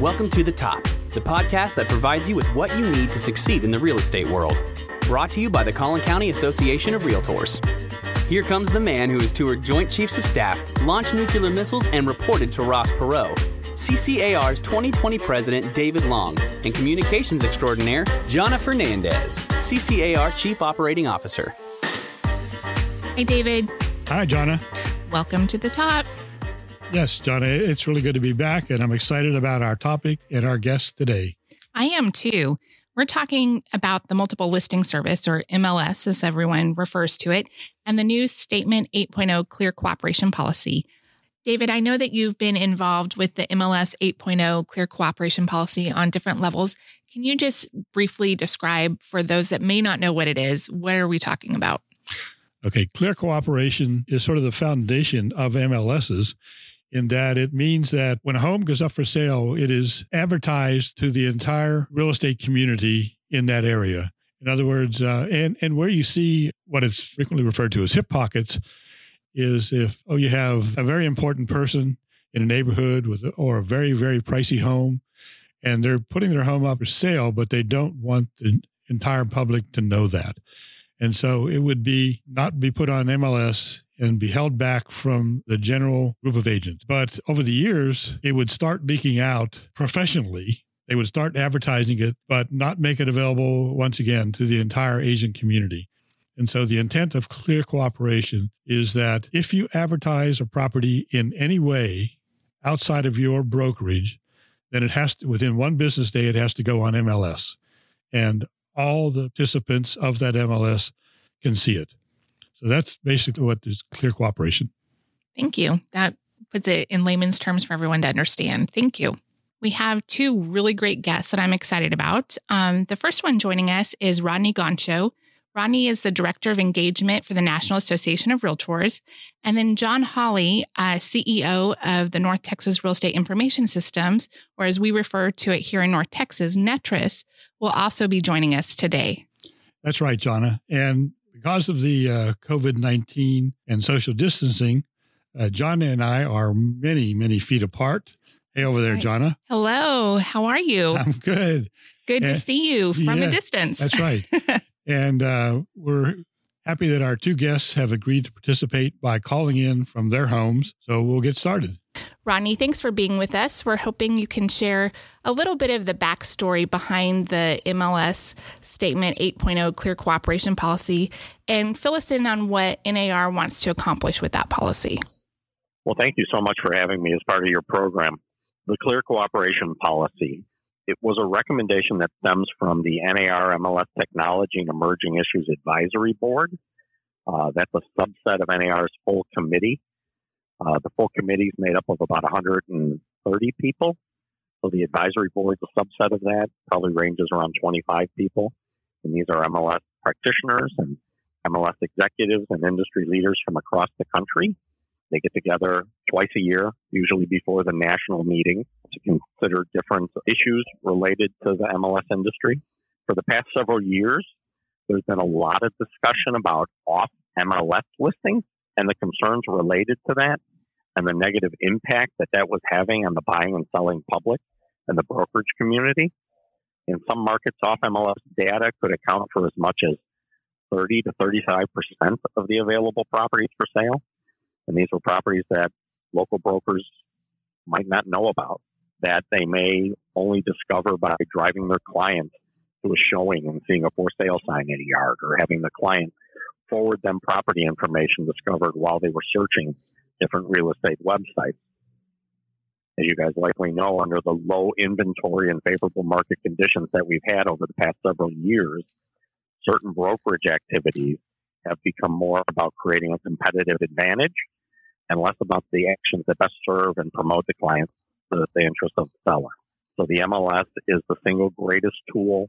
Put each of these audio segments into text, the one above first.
Welcome to The Top, the podcast that provides you with what you need to succeed in the real estate world. Brought to you by the Collin County Association of Realtors. Here comes the man who has toured Joint Chiefs of Staff, launched nuclear missiles, and reported to Ross Perot. CCAR's 2020 president, David Long, and communications extraordinaire, Jonna Fernandez, CCAR Chief Operating Officer. Hey, David. Hi, Jonna. Welcome to the top. Yes, Jonna, it's really good to be back, and I'm excited about our topic and our guest today. I am too. We're talking about the multiple listing service, or MLS, as everyone refers to it, and the new Statement 8.0 Clear Cooperation Policy. David, I know that you've been involved with the MLS 8.0 Clear Cooperation Policy on different levels. Can you just briefly describe, for those that may not know what it is, what are we talking about? Okay, clear cooperation is sort of the foundation of MLSs in that it means that when a home goes up for sale, it is advertised to the entire real estate community in that area. In other words, uh, and and where you see what it's frequently referred to as hip pockets is if oh you have a very important person in a neighborhood with or a very very pricey home, and they're putting their home up for sale, but they don't want the entire public to know that, and so it would be not be put on MLS and be held back from the general group of agents. But over the years, it would start leaking out professionally. They would start advertising it, but not make it available once again to the entire agent community. And so the intent of clear cooperation is that if you advertise a property in any way outside of your brokerage, then it has to, within one business day, it has to go on MLS. And all the participants of that MLS can see it. So that's basically what is clear cooperation. Thank you. That puts it in layman's terms for everyone to understand. Thank you. We have two really great guests that I'm excited about. Um, the first one joining us is Rodney Gansho. Rodney is the Director of Engagement for the National Association of Realtors. And then John Hawley, uh, CEO of the North Texas Real Estate Information Systems, or as we refer to it here in North Texas, NTREIS, will also be joining us today. That's right, Jonna. And because of the uh, COVID 19 and social distancing, uh, Jonna and I are many, many feet apart. Hey, over that's there, right. Jonna. Hello. How are you? I'm good. Good and, to see you from yeah, a distance. That's right. and uh, we're happy that our two guests have agreed to participate by calling in from their homes. So we'll get started. Rodney, thanks for being with us. We're hoping you can share a little bit of the backstory behind the MLS Statement 8.0 Clear Cooperation Policy and fill us in on what NAR wants to accomplish with that policy. Well, thank you so much for having me as part of your program. The Clear Cooperation Policy. It was a recommendation that stems from the NAR MLS Technology and Emerging Issues Advisory Board. Uh, that's a subset of NAR's full committee uh, the full committee is made up of about 130 people. So the advisory board is a subset of that, probably ranges around 25 people. And these are MLS practitioners and MLS executives and industry leaders from across the country. They get together twice a year, usually before the national meeting, to consider different issues related to the MLS industry. For the past several years, there's been a lot of discussion about off MLS listings and the concerns related to that and the negative impact that that was having on the buying and selling public and the brokerage community. In some markets, off MLS data could account for as much as 30 to 35% of the available properties for sale. And these were properties that local brokers might not know about, that they may only discover by driving their client to a showing and seeing a for sale sign in a yard or having the client forward them property information discovered while they were searching different real estate websites. As you guys likely know, under the low inventory and favorable market conditions that we've had over the past several years, certain brokerage activities have become more about creating a competitive advantage and less about the actions that best serve and promote the client, the, the interest of the seller. So the MLS is the single greatest tool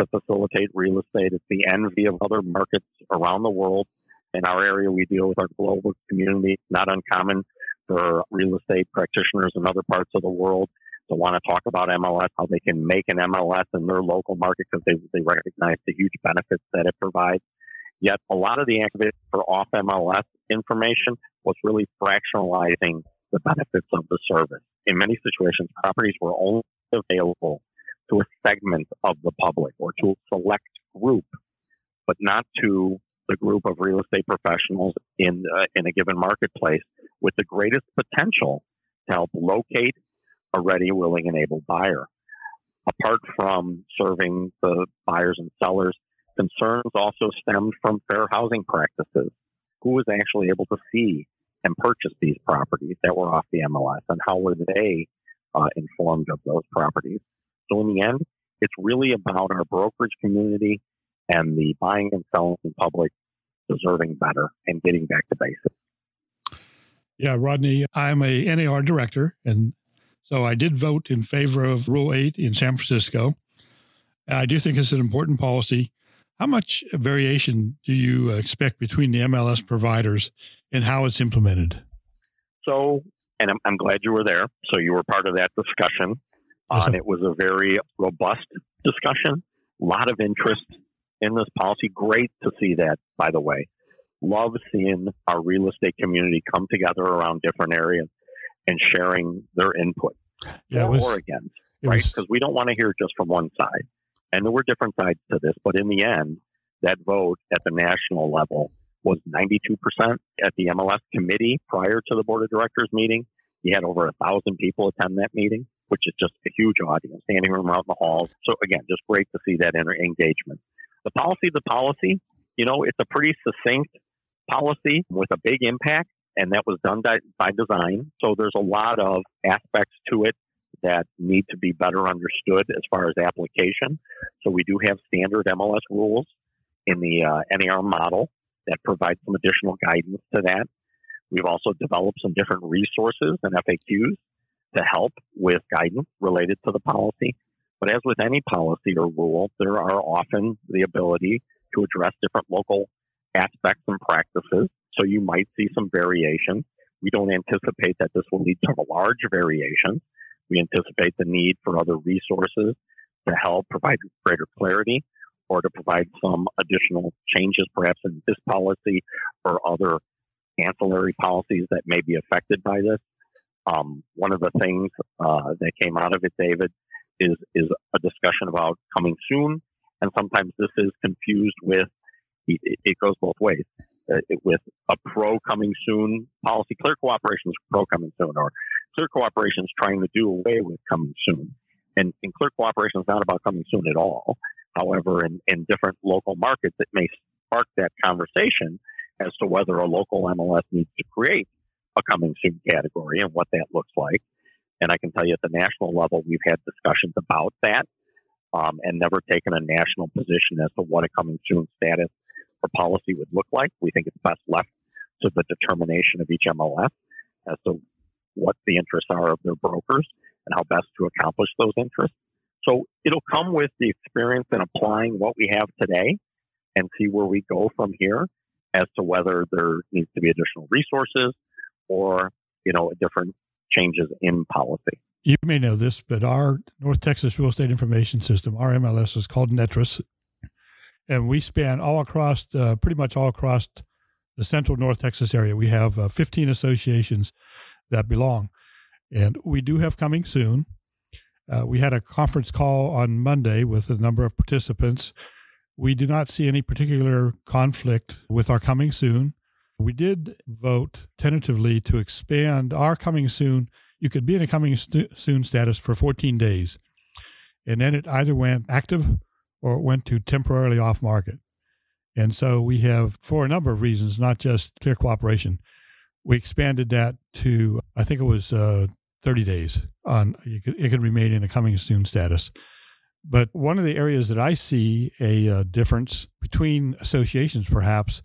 to facilitate real estate. It's the envy of other markets around the world. In our area, we deal with our global community. It's not uncommon for real estate practitioners in other parts of the world to want to talk about MLS, how they can make an MLS in their local market because they, they recognize the huge benefits that it provides. Yet a lot of the activity for off MLS information was really fractionalizing the benefits of the service. In many situations, properties were only available to a segment of the public or to a select group, but not to the group of real estate professionals in uh, in a given marketplace with the greatest potential to help locate a ready, willing, and able buyer. Apart from serving the buyers and sellers, concerns also stemmed from fair housing practices. Who was actually able to see and purchase these properties that were off the MLS, and how were they uh, informed of those properties? So, in the end, it's really about our brokerage community and the buying and selling in public deserving better and getting back to basics. Yeah, Rodney, I'm a NAR director, and so I did vote in favor of Rule 8 in San Francisco. I do think it's an important policy. How much variation do you expect between the MLS providers and how it's implemented? So, and I'm, I'm glad you were there. So you were part of that discussion. Yes, um, it was a very robust discussion, a lot of interest in this policy. Great to see that, by the way. Love seeing our real estate community come together around different areas and sharing their input yeah, was, or against, right? Because we don't want to hear just from one side. And there were different sides to this, but in the end, that vote at the national level was 92% at the MLS committee prior to the board of directors meeting. You had over a thousand people attend that meeting, which is just a huge audience, standing room out in the halls. So again, just great to see that engagement. The policy, the policy, you know, it's a pretty succinct policy with a big impact, and that was done by, by design. So there's a lot of aspects to it that need to be better understood as far as application. So we do have standard MLS rules in the uh, NAR model that provide some additional guidance to that. We've also developed some different resources and FAQs to help with guidance related to the policy. But as with any policy or rule, there are often the ability to address different local aspects and practices. So you might see some variation. We don't anticipate that this will lead to a large variation. We anticipate the need for other resources to help provide greater clarity or to provide some additional changes, perhaps in this policy or other ancillary policies that may be affected by this. Um, one of the things uh, that came out of it, David, is is a discussion about coming soon, and sometimes this is confused with it, it goes both ways. Uh, it, with a pro coming soon policy, clear cooperation is pro coming soon, or clear cooperation is trying to do away with coming soon. And, and clear cooperation is not about coming soon at all. However, in, in different local markets, it may spark that conversation as to whether a local MLS needs to create a coming soon category and what that looks like. And I can tell you at the national level, we've had discussions about that um, and never taken a national position as to what a coming soon status or policy would look like. We think it's best left to the determination of each MLS as to what the interests are of their brokers and how best to accomplish those interests. So it'll come with the experience in applying what we have today and see where we go from here as to whether there needs to be additional resources or, you know, different changes in policy. You may know this, but our North Texas Real Estate Information System, our MLS, is called NTREIS, and we span all across, uh, pretty much all across the central North Texas area. We have uh, 15 associations that belong, and we do have coming soon. Uh, we had a conference call on Monday with a number of participants. We do not see any particular conflict with our coming soon. We did vote tentatively to expand our coming soon. You could be in a coming soon status for 14 days. And then it either went active or it went to temporarily off market. And so we have, for a number of reasons, not just clear cooperation, we expanded that to, I think it was uh, 30 days on, you could, it could remain in a coming soon status. But one of the areas that I see a uh, difference between associations, perhaps,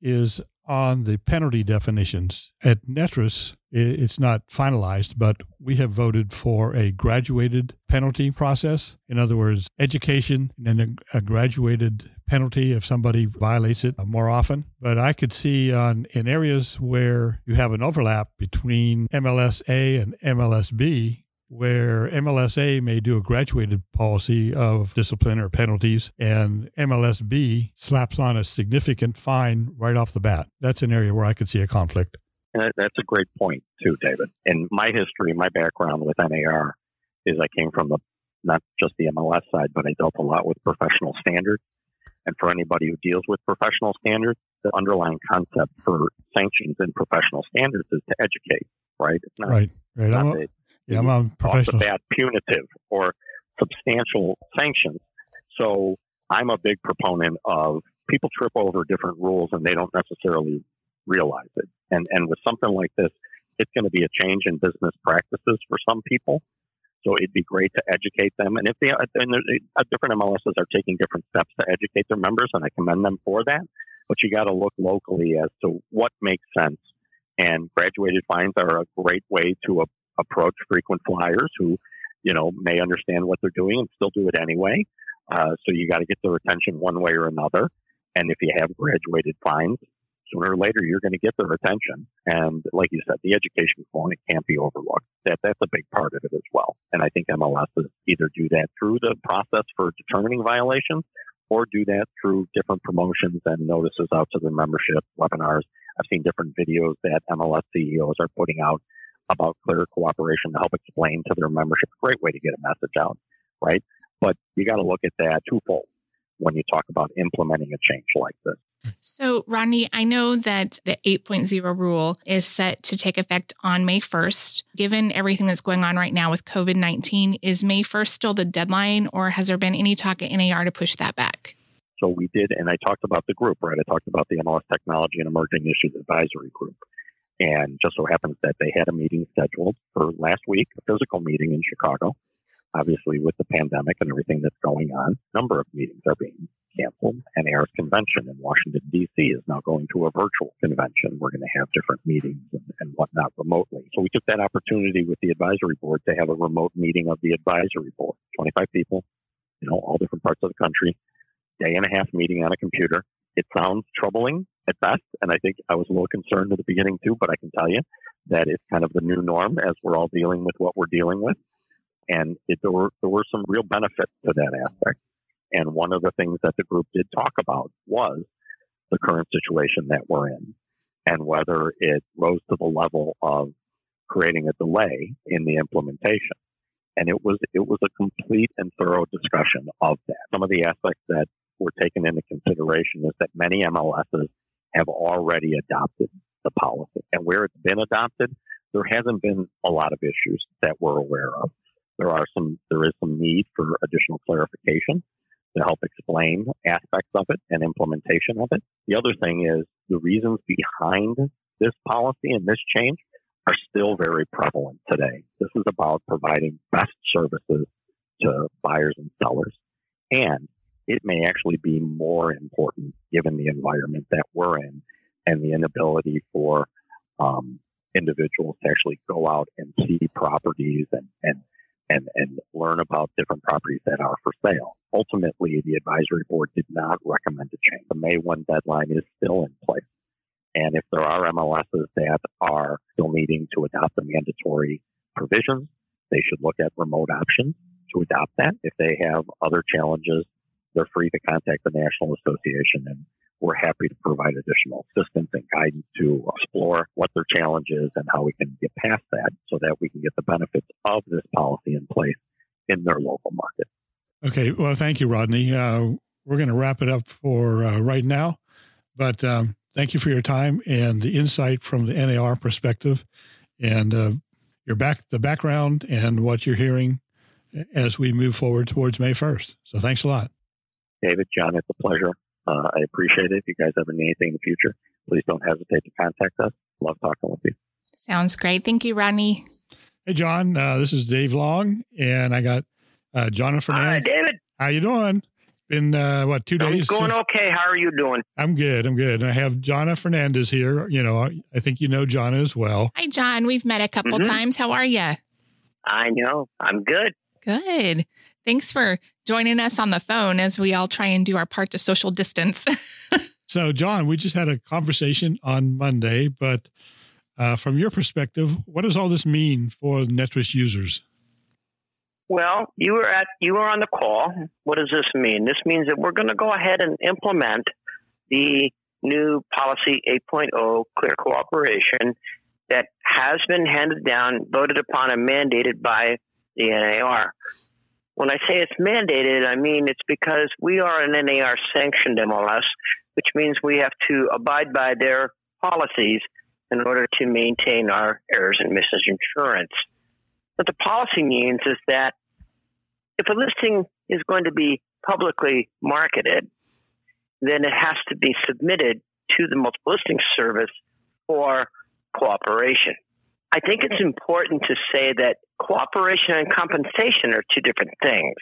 is on the penalty definitions. At NTREIS, it's not finalized, but we have voted for a graduated penalty process. In other words, education and then a, graduated penalty if somebody violates it more often. But I could see on in areas where you have an overlap between MLSA and MLSB, where MLSA may do a graduated policy of discipline or penalties, and MLSB slaps on a significant fine right off the bat. That's an area where I could see a conflict. That's a great point, too, David. In my history, my background with NAR is I came from the not just the MLS side, but I dealt a lot with professional standards. And for anybody who deals with professional standards, the underlying concept for sanctions and professional standards is to educate, right? It's not, right, right. Not yeah, I'm on professional. The punitive or substantial sanctions. So I'm a big proponent of people trip over different rules and they don't necessarily realize it. And and with something like this, it's going to be a change in business practices for some people. So it'd be great to educate them. And if they and uh, different MLSs are taking different steps to educate their members, and I commend them for that. But you got to look locally as to what makes sense. And graduated fines are a great way to a, approach frequent flyers who, you know, may understand what they're doing and still do it anyway. Uh, so you got to get their attention one way or another. And if you have graduated fines, sooner or later you're going to get their attention. And like you said, the education component can't be overlooked. That that's a big part of it as well. And I think MLSs either do that through the process for determining violations or do that through different promotions and notices out to their membership, webinars. I've seen different videos that MLS CEOs are putting out about clear cooperation to help explain to their membership. Great way to get a message out, right? But you got to look at that twofold when you talk about implementing a change like this. So, Rodney, I know that the 8.0 rule is set to take effect on May 1st. Given everything that's going on right now with COVID 19, is May 1st still the deadline, or has there been any talk at NAR to push that back? So, we did, and I talked about the group, right? I talked about the MLS Technology and Emerging Issues Advisory Group. And just so happens that they had a meeting scheduled for last week, a physical meeting in Chicago. Obviously, with the pandemic and everything that's going on, a number of meetings are being canceled. NAR's convention in Washington, D.C. is now going to a virtual convention. We're going to have different meetings and, and whatnot remotely. So we took that opportunity with the advisory board to have a remote meeting of the advisory board, 25 people, you know, all different parts of the country, day and a half meeting on a computer. It sounds troubling at best, and I think I was a little concerned at the beginning too, but I can tell you that it's kind of the new norm as we're all dealing with what we're dealing with. And it, there, were, there were some real benefits to that aspect. And one of the things that the group did talk about was the current situation that we're in and whether it rose to the level of creating a delay in the implementation. And it was it was a complete and thorough discussion of that. Some of the aspects that were taken into consideration is that many MLSs have already adopted the policy. And where it's been adopted, there hasn't been a lot of issues that we're aware of. There are some there is some need for additional clarification to help explain aspects of it and implementation of it. The other thing is the reasons behind this policy and this change are still very prevalent today. This is about providing best services to buyers and sellers. And it may actually be more important given the environment that we're in and the inability for um, individuals to actually go out and see properties and, and and, and learn about different properties that are for sale. Ultimately, the advisory board did not recommend a change. The May 1 deadline is still in place. And if there are MLSs that are still needing to adopt the mandatory provisions, they should look at remote options to adopt that. If they have other challenges, they're free to contact the National Association and we're happy to provide additional assistance and guidance to explore what their challenge is and how we can get past that so that we can get the benefits of this policy in place in their local market. Okay. Well, thank you, Rodney. Uh, we're going to wrap it up for uh, right now, but um, thank you for your time and the insight from the NAR perspective and uh, your back, the background and what you're hearing as we move forward towards May 1st. So thanks a lot. David, John, it's a pleasure. Uh, I appreciate it. If you guys ever need anything in the future, please don't hesitate to contact us. Love talking with you. Sounds great. Thank you, Rodney. Hey, John. Uh, this is Dave Long, and I got uh, Jonathan. Hi, David. How you doing? Been uh, what two days? I'm going okay. How are you doing? I'm good. I'm good. And I have Jonna Fernandez here. You know, I think you know Jonna as well. Hi, John. We've met a couple mm-hmm. times. How are you? I know. I'm good. Good. Thanks for joining us on the phone as we all try and do our part to social distance. so, John, we just had a conversation on Monday, but uh, from your perspective, what does all this mean for NTREIS users? Well, you were at you were on the call. What does this mean? This means that we're going to go ahead and implement the new policy 8.0 clear cooperation that has been handed down, voted upon, and mandated by the NAR. When I say it's mandated, I mean it's because we are an NAR sanctioned MLS, which means we have to abide by their policies in order to maintain our errors and misses insurance. What the policy means is that if a listing is going to be publicly marketed, then it has to be submitted to the multiple listing service for cooperation. I think it's important to say that cooperation and compensation are two different things.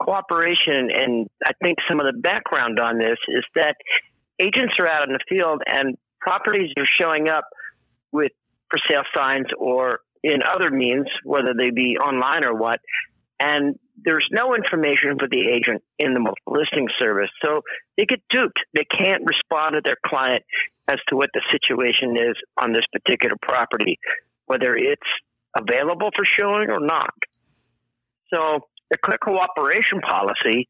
Cooperation, and I think some of the background on this is that agents are out in the field and properties are showing up with for sale signs or in other means, whether they be online or what, and there's no information for the agent in the listing service. So they get duped. They can't respond to their client as to what the situation is on this particular property, whether it's available for showing or not. So the clear cooperation policy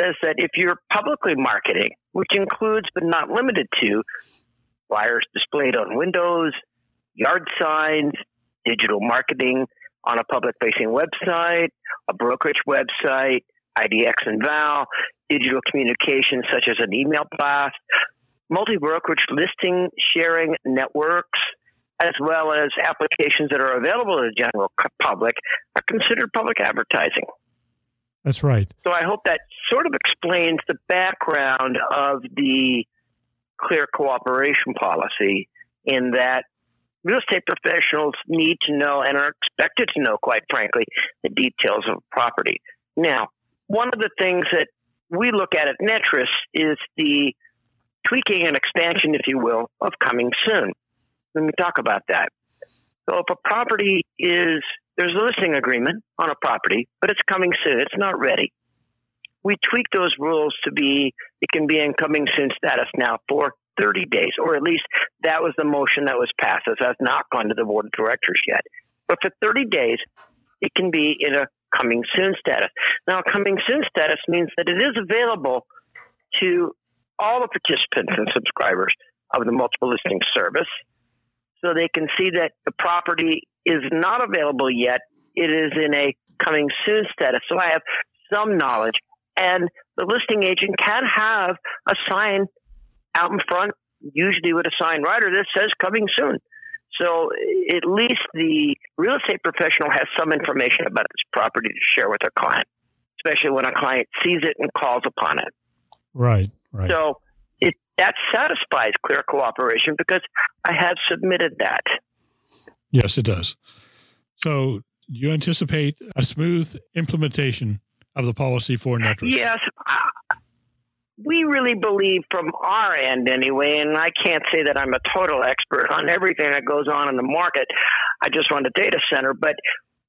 says that if you're publicly marketing, which includes but not limited to flyers displayed on windows, yard signs, digital marketing on a public facing website, a brokerage website, IDX and VOW, digital communications such as an email blast, multi brokerage listing sharing networks, as well as applications that are available to the general public are considered public advertising. That's right. So I hope that sort of explains the background of the clear cooperation policy in that real estate professionals need to know and are expected to know, quite frankly, the details of property. Now, one of the things that we look at at NTREIS is the tweaking and expansion, if you will, of coming soon. Let me talk about that. So, if a property is there's a listing agreement on a property, but it's coming soon, it's not ready. We tweak those rules to be it can be in coming soon status now for 30 days, or at least that was the motion that was passed. It has not gone to the board of directors yet. But for 30 days, it can be in a coming soon status. Now, coming soon status means that it is available to all the participants and subscribers of the multiple listing service so they can see that the property is not available yet. It is in a coming soon status. So I have some knowledge. And the listing agent can have a sign out in front, usually with a sign rider that says coming soon. So at least the real estate professional has some information about this property to share with their client, especially when a client sees it and calls upon it. Right, right. So that satisfies clear cooperation because I have submitted that. Yes, it does. So you anticipate a smooth implementation of the policy for NTREIS? Yes, we really believe from our end anyway, and I can't say that I'm a total expert on everything that goes on in the market. I just run a data center, but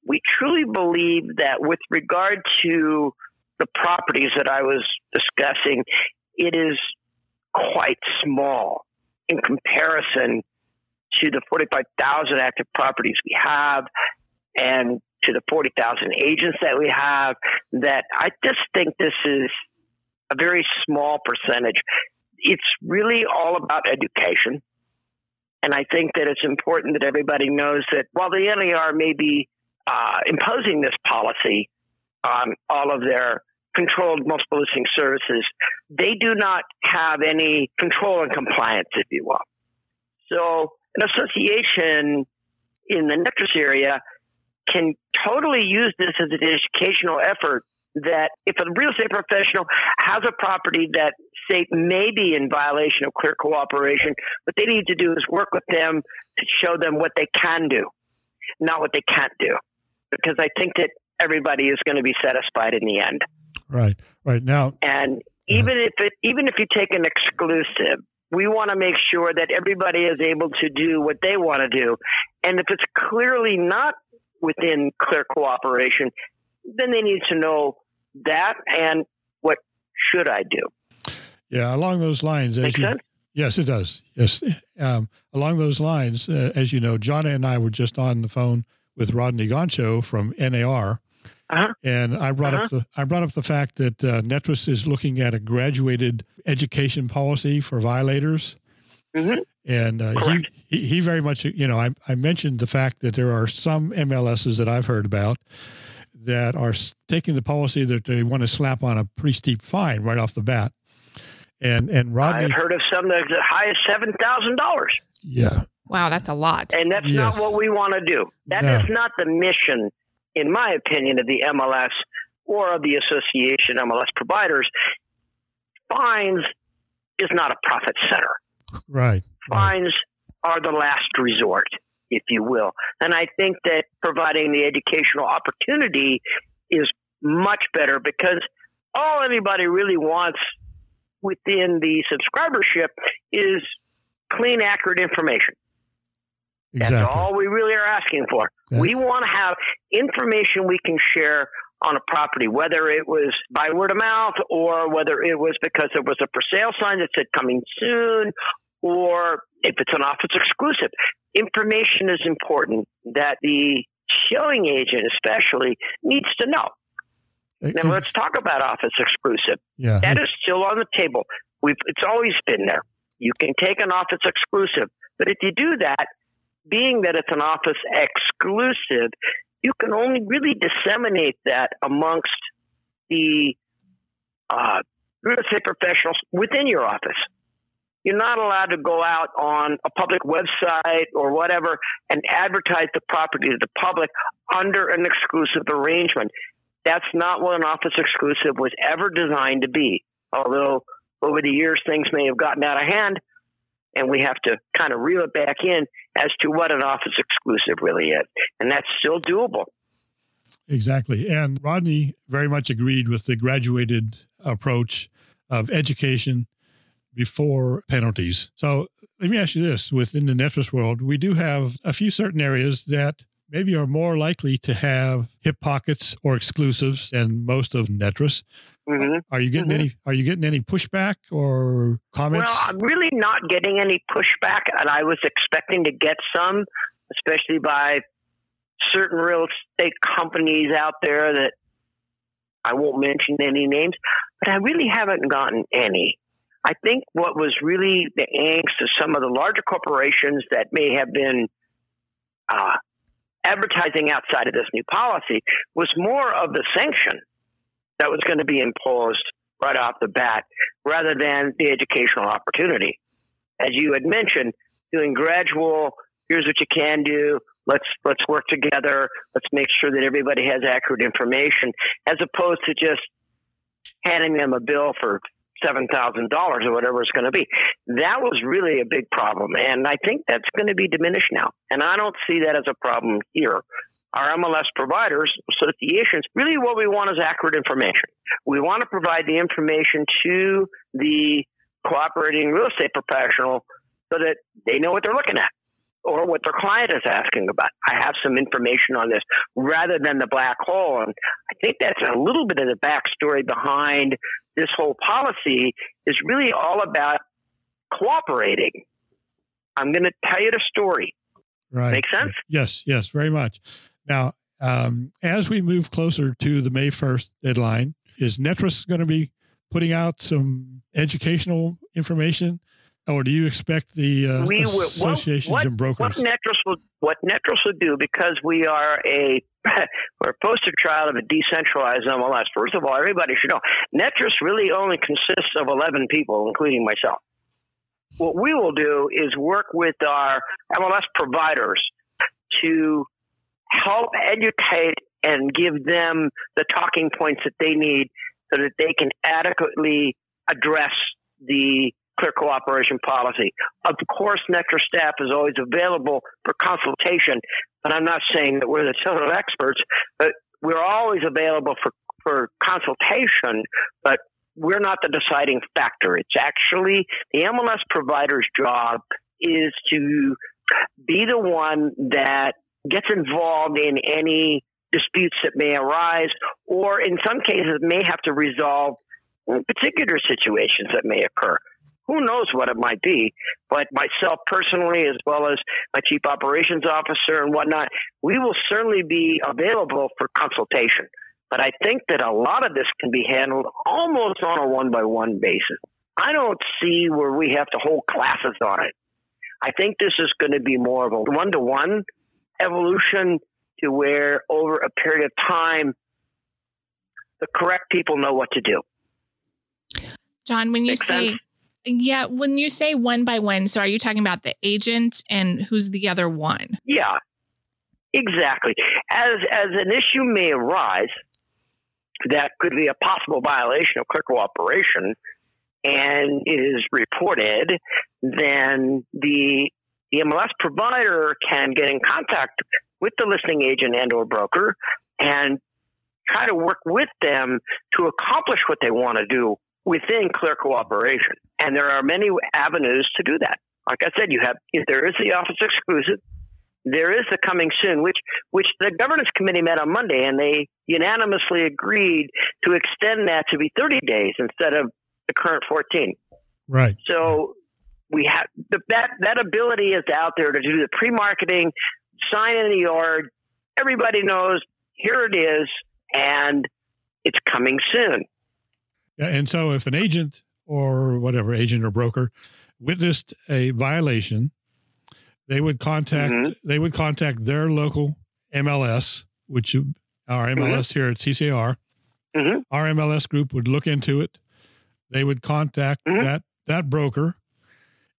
we truly believe that with regard to the properties that I was discussing, it is quite small in comparison to the 45,000 active properties we have and to the 40,000 agents that we have that I just think this is a very small percentage. It's really all about education. And I think that it's important that everybody knows that while the NAR may be uh, imposing this policy on all of their controlled multiple listing services, they do not have any control and compliance, if you will. So, an association in the NTREIS area can totally use this as an educational effort that if a real estate professional has a property that say may be in violation of clear cooperation, what they need to do is work with them to show them what they can do, not what they can't do. Because I think that everybody is going to be satisfied in the end. Right, right now. And even if it, even if you take an exclusive, we want to make sure that everybody is able to do what they want to do. And if it's clearly not within clear cooperation, then they need to know that and what should I do. Yeah, along those lines. Make you, sense? Yes, it does. Yes. Um, along those lines, uh, as you know, John and I were just on the phone with Rodney Gansho from NAR. Uh-huh. And I brought uh-huh. up the I brought up the fact that uh, NTREIS is looking at a graduated education policy for violators, mm-hmm. and uh, he, he, he very much you know I I mentioned the fact that there are some MLSs that I've heard about that are taking the policy that they want to slap on a pretty steep fine right off the bat. And and Rodney, I've heard of some that's as high as seven thousand dollars. Yeah. Wow, that's a lot. And that's Yes. not what we want to do. That No. is not the mission, in my opinion, of the MLS or of the association MLS providers. Fines is not a profit center. Right. right. Fines are the last resort, if you will. And I think that providing the educational opportunity is much better because all anybody really wants within the subscribership is clean, accurate information. That's Exactly. all we really are asking for. That's- we want to have information we can share on a property, whether it was by word of mouth or whether it was because there was a for sale sign that said coming soon, or if it's an office exclusive. Information is important that the showing agent, especially, needs to know. Now, let's talk about office exclusive. yeah. That is still on the table. We've, it's always been there. You can take an office exclusive, but if you do that, being that it's an office exclusive, you can only really disseminate that amongst the uh, real estate professionals within your office. You're not allowed to go out on a public website or whatever and advertise the property to the public under an exclusive arrangement. That's not what an office exclusive was ever designed to be. Although over the years things may have gotten out of hand, and we have to kind of reel it back in as to what an office exclusive really is. And that's still doable. Exactly. And Rodney very much agreed with the graduated approach of education before penalties. So let me ask you this within the NTREIS world, we do have a few certain areas that maybe are more likely to have hip pockets or exclusives than most of NTREIS. Hmm Are you getting Mhm. any are you getting any pushback or comments? Well, I'm really not getting any pushback, and I was expecting to get some, especially by certain real estate companies out there that I won't mention any names, but I really haven't gotten any. I think what was really the angst of some of the larger corporations that may have been uh, advertising outside of this new policy was more of the sanction that was going to be imposed right off the bat rather than the educational opportunity. As you had mentioned, doing gradual, here's what you can do, let's let's work together, let's make sure that everybody has accurate information, as opposed to just handing them a bill for seven thousand dollars or whatever it's going to be. That was really a big problem, and I think that's going to be diminished now. And I don't see that as a problem here. Our MLS providers, associations, really what we want is accurate information. We want to provide the information to the cooperating real estate professional so that they know what they're looking at or what their client is asking about. I have some information on this rather than the black hole. And I think that's a little bit of the backstory behind this whole policy is really all about cooperating. I'm going to tell you the story. right. Make sense? Yes, yes, very much. Now, um, as we move closer to the May 1st deadline, is NTREIS going to be putting out some educational information, or do you expect the uh, We will- associations what- and brokers? What NTREIS will what NTREIS will do because we are a we're a poster child of a decentralized MLS. First of all, everybody should know NTREIS really only consists of eleven people, including myself. What we will do is work with our MLS providers to help educate and give them the talking points that they need so that they can adequately address the clear cooperation policy. Of course, Nectar staff is always available for consultation, but I'm not saying that we're the total experts, but we're always available for, for consultation, but we're not the deciding factor. It's actually the MLS provider's job is to be the one that gets involved in any disputes that may arise, or in some cases may have to resolve particular situations that may occur. Who knows what it might be? But myself personally, as well as my chief operations officer and whatnot, we will certainly be available for consultation. But I think that a lot of this can be handled almost on a one by one basis. I don't see where we have to hold classes on it. I think this is going to be more of a one to one evolution to where over a period of time, the correct people know what to do. John, when you Makes say sense? yeah, when you say one by one, so are you talking about the agent and who's the other one? Yeah, exactly. As as an issue may arise that could be a possible violation of clear cooperation and it is reported, then the the MLS provider can get in contact with the listing agent and or broker and try to work with them to accomplish what they want to do within clear cooperation. And there are many avenues to do that. Like I said, you have if there is the office exclusive, there is the coming soon, which which the governance committee met on Monday, and they unanimously agreed to extend that to be 30 days instead of the current 14. Right. So we have the, that that ability is out there to do the pre-marketing, sign in the yard. Everybody knows here it is, and it's coming soon. Yeah, and so if an agent or whatever agent or broker witnessed a violation, they would contact Mhm. they would contact their local MLS, which our MLS here at CCAR. Mhm. Our MLS group would look into it. They would contact Mhm. that that broker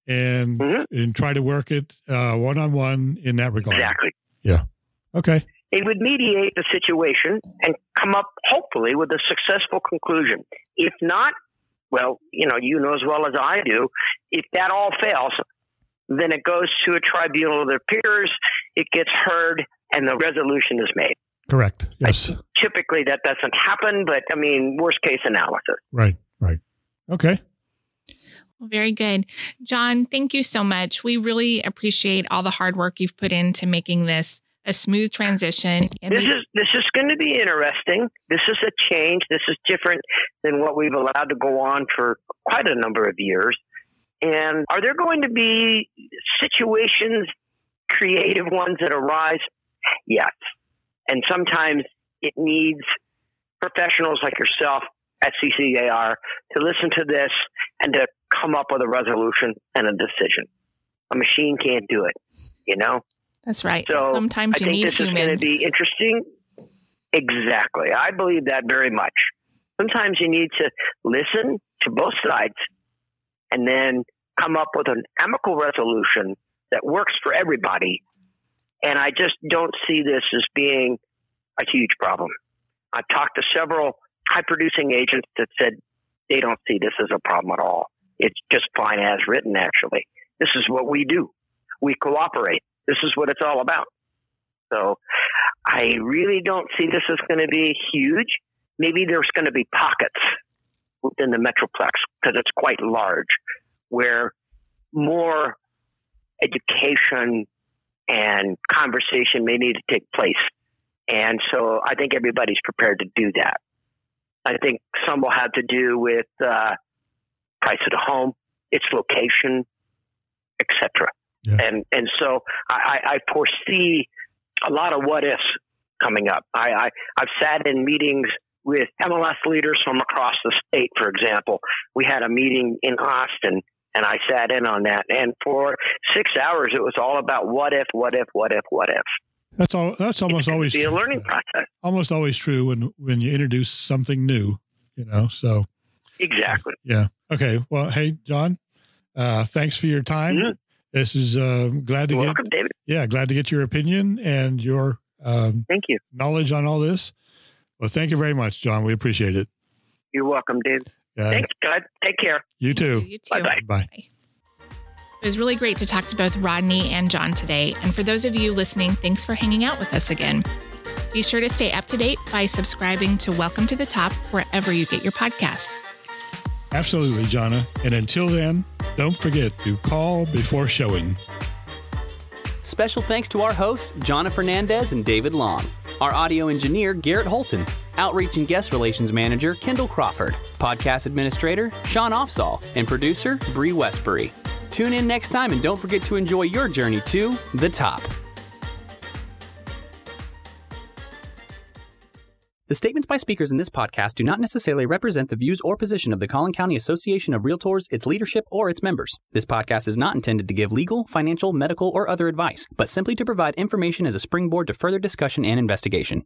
and Mhm. and try to work it one on one in that regard. Exactly. Yeah. Okay. They would mediate the situation and come up, hopefully, with a successful conclusion. If not, well, you know, you know as well as I do, if that all fails, then it goes to a tribunal of their peers, it gets heard, and the resolution is made. Correct. Yes. Typically, that doesn't happen, but I mean, worst case analysis. Right. Right. Okay. Very good. John, thank you so much. We really appreciate all the hard work you've put into making this a smooth transition. And This we- is this is going to be interesting. This is a change. This is different than what we've allowed to go on for quite a number of years. And are there going to be situations, creative ones that arise? Yes. And sometimes it needs professionals like yourself at CCAR to listen to this and to come up with a resolution and a decision. A machine can't do it, you know? that's right. So Sometimes I you think need this is going to be interesting. Exactly. I believe that very much. Sometimes you need to listen to both sides and then come up with an amicable resolution that works for everybody. And I just don't see this as being a huge problem. I've talked to several high producing agents that said they don't see this as a problem at all. It's just fine as written, actually. This is what we do. We cooperate. This is what it's all about. So I really don't see this as going to be huge. Maybe there's going to be pockets within the Metroplex because it's quite large where more education and conversation may need to take place. And so I think everybody's prepared to do that. I think some will have to do with uh, price of the home, its location, etc. Yeah. And and so I, I foresee a lot of what ifs coming up. I, I I've sat in meetings with MLS leaders from across the state. For example, we had a meeting in Austin, and I sat in on that. And for six hours, it was all about what if, what if, what if, what if. That's all. That's almost always be a learning process. almost always true when when you introduce something new. You know. So Exactly. yeah. Okay. Well, hey, John. Uh, thanks for your time. Mhm. This is uh, glad to You're get. welcome, David. Yeah, glad to get your opinion and your um, Thank you. knowledge on all this. Well, thank you very much, John. We appreciate it. You're welcome, David. Uh, Thanks, God. Take care. you too. You too. Bye-bye. Bye. It was really great to talk to both Rodney and John today. And for those of you listening, thanks for hanging out with us again. Be sure to stay up to date by subscribing to Welcome to the Top wherever you get your podcasts. Absolutely, Jonna. And until then, don't forget to call before showing. Special thanks to our hosts, Jonna Fernandez and David Long. Our audio engineer, Garrett Holton. Outreach and Guest Relations Manager, Kendall Crawford. Podcast Administrator, Sean Offsall. And producer, Bree Westbury. Tune in next time and don't forget to enjoy your journey to the top. The statements by speakers in this podcast do not necessarily represent the views or position of the Collin County Association of Realtors, its leadership, or its members. This podcast is not intended to give legal, financial, medical, or other advice, but simply to provide information as a springboard to further discussion and investigation.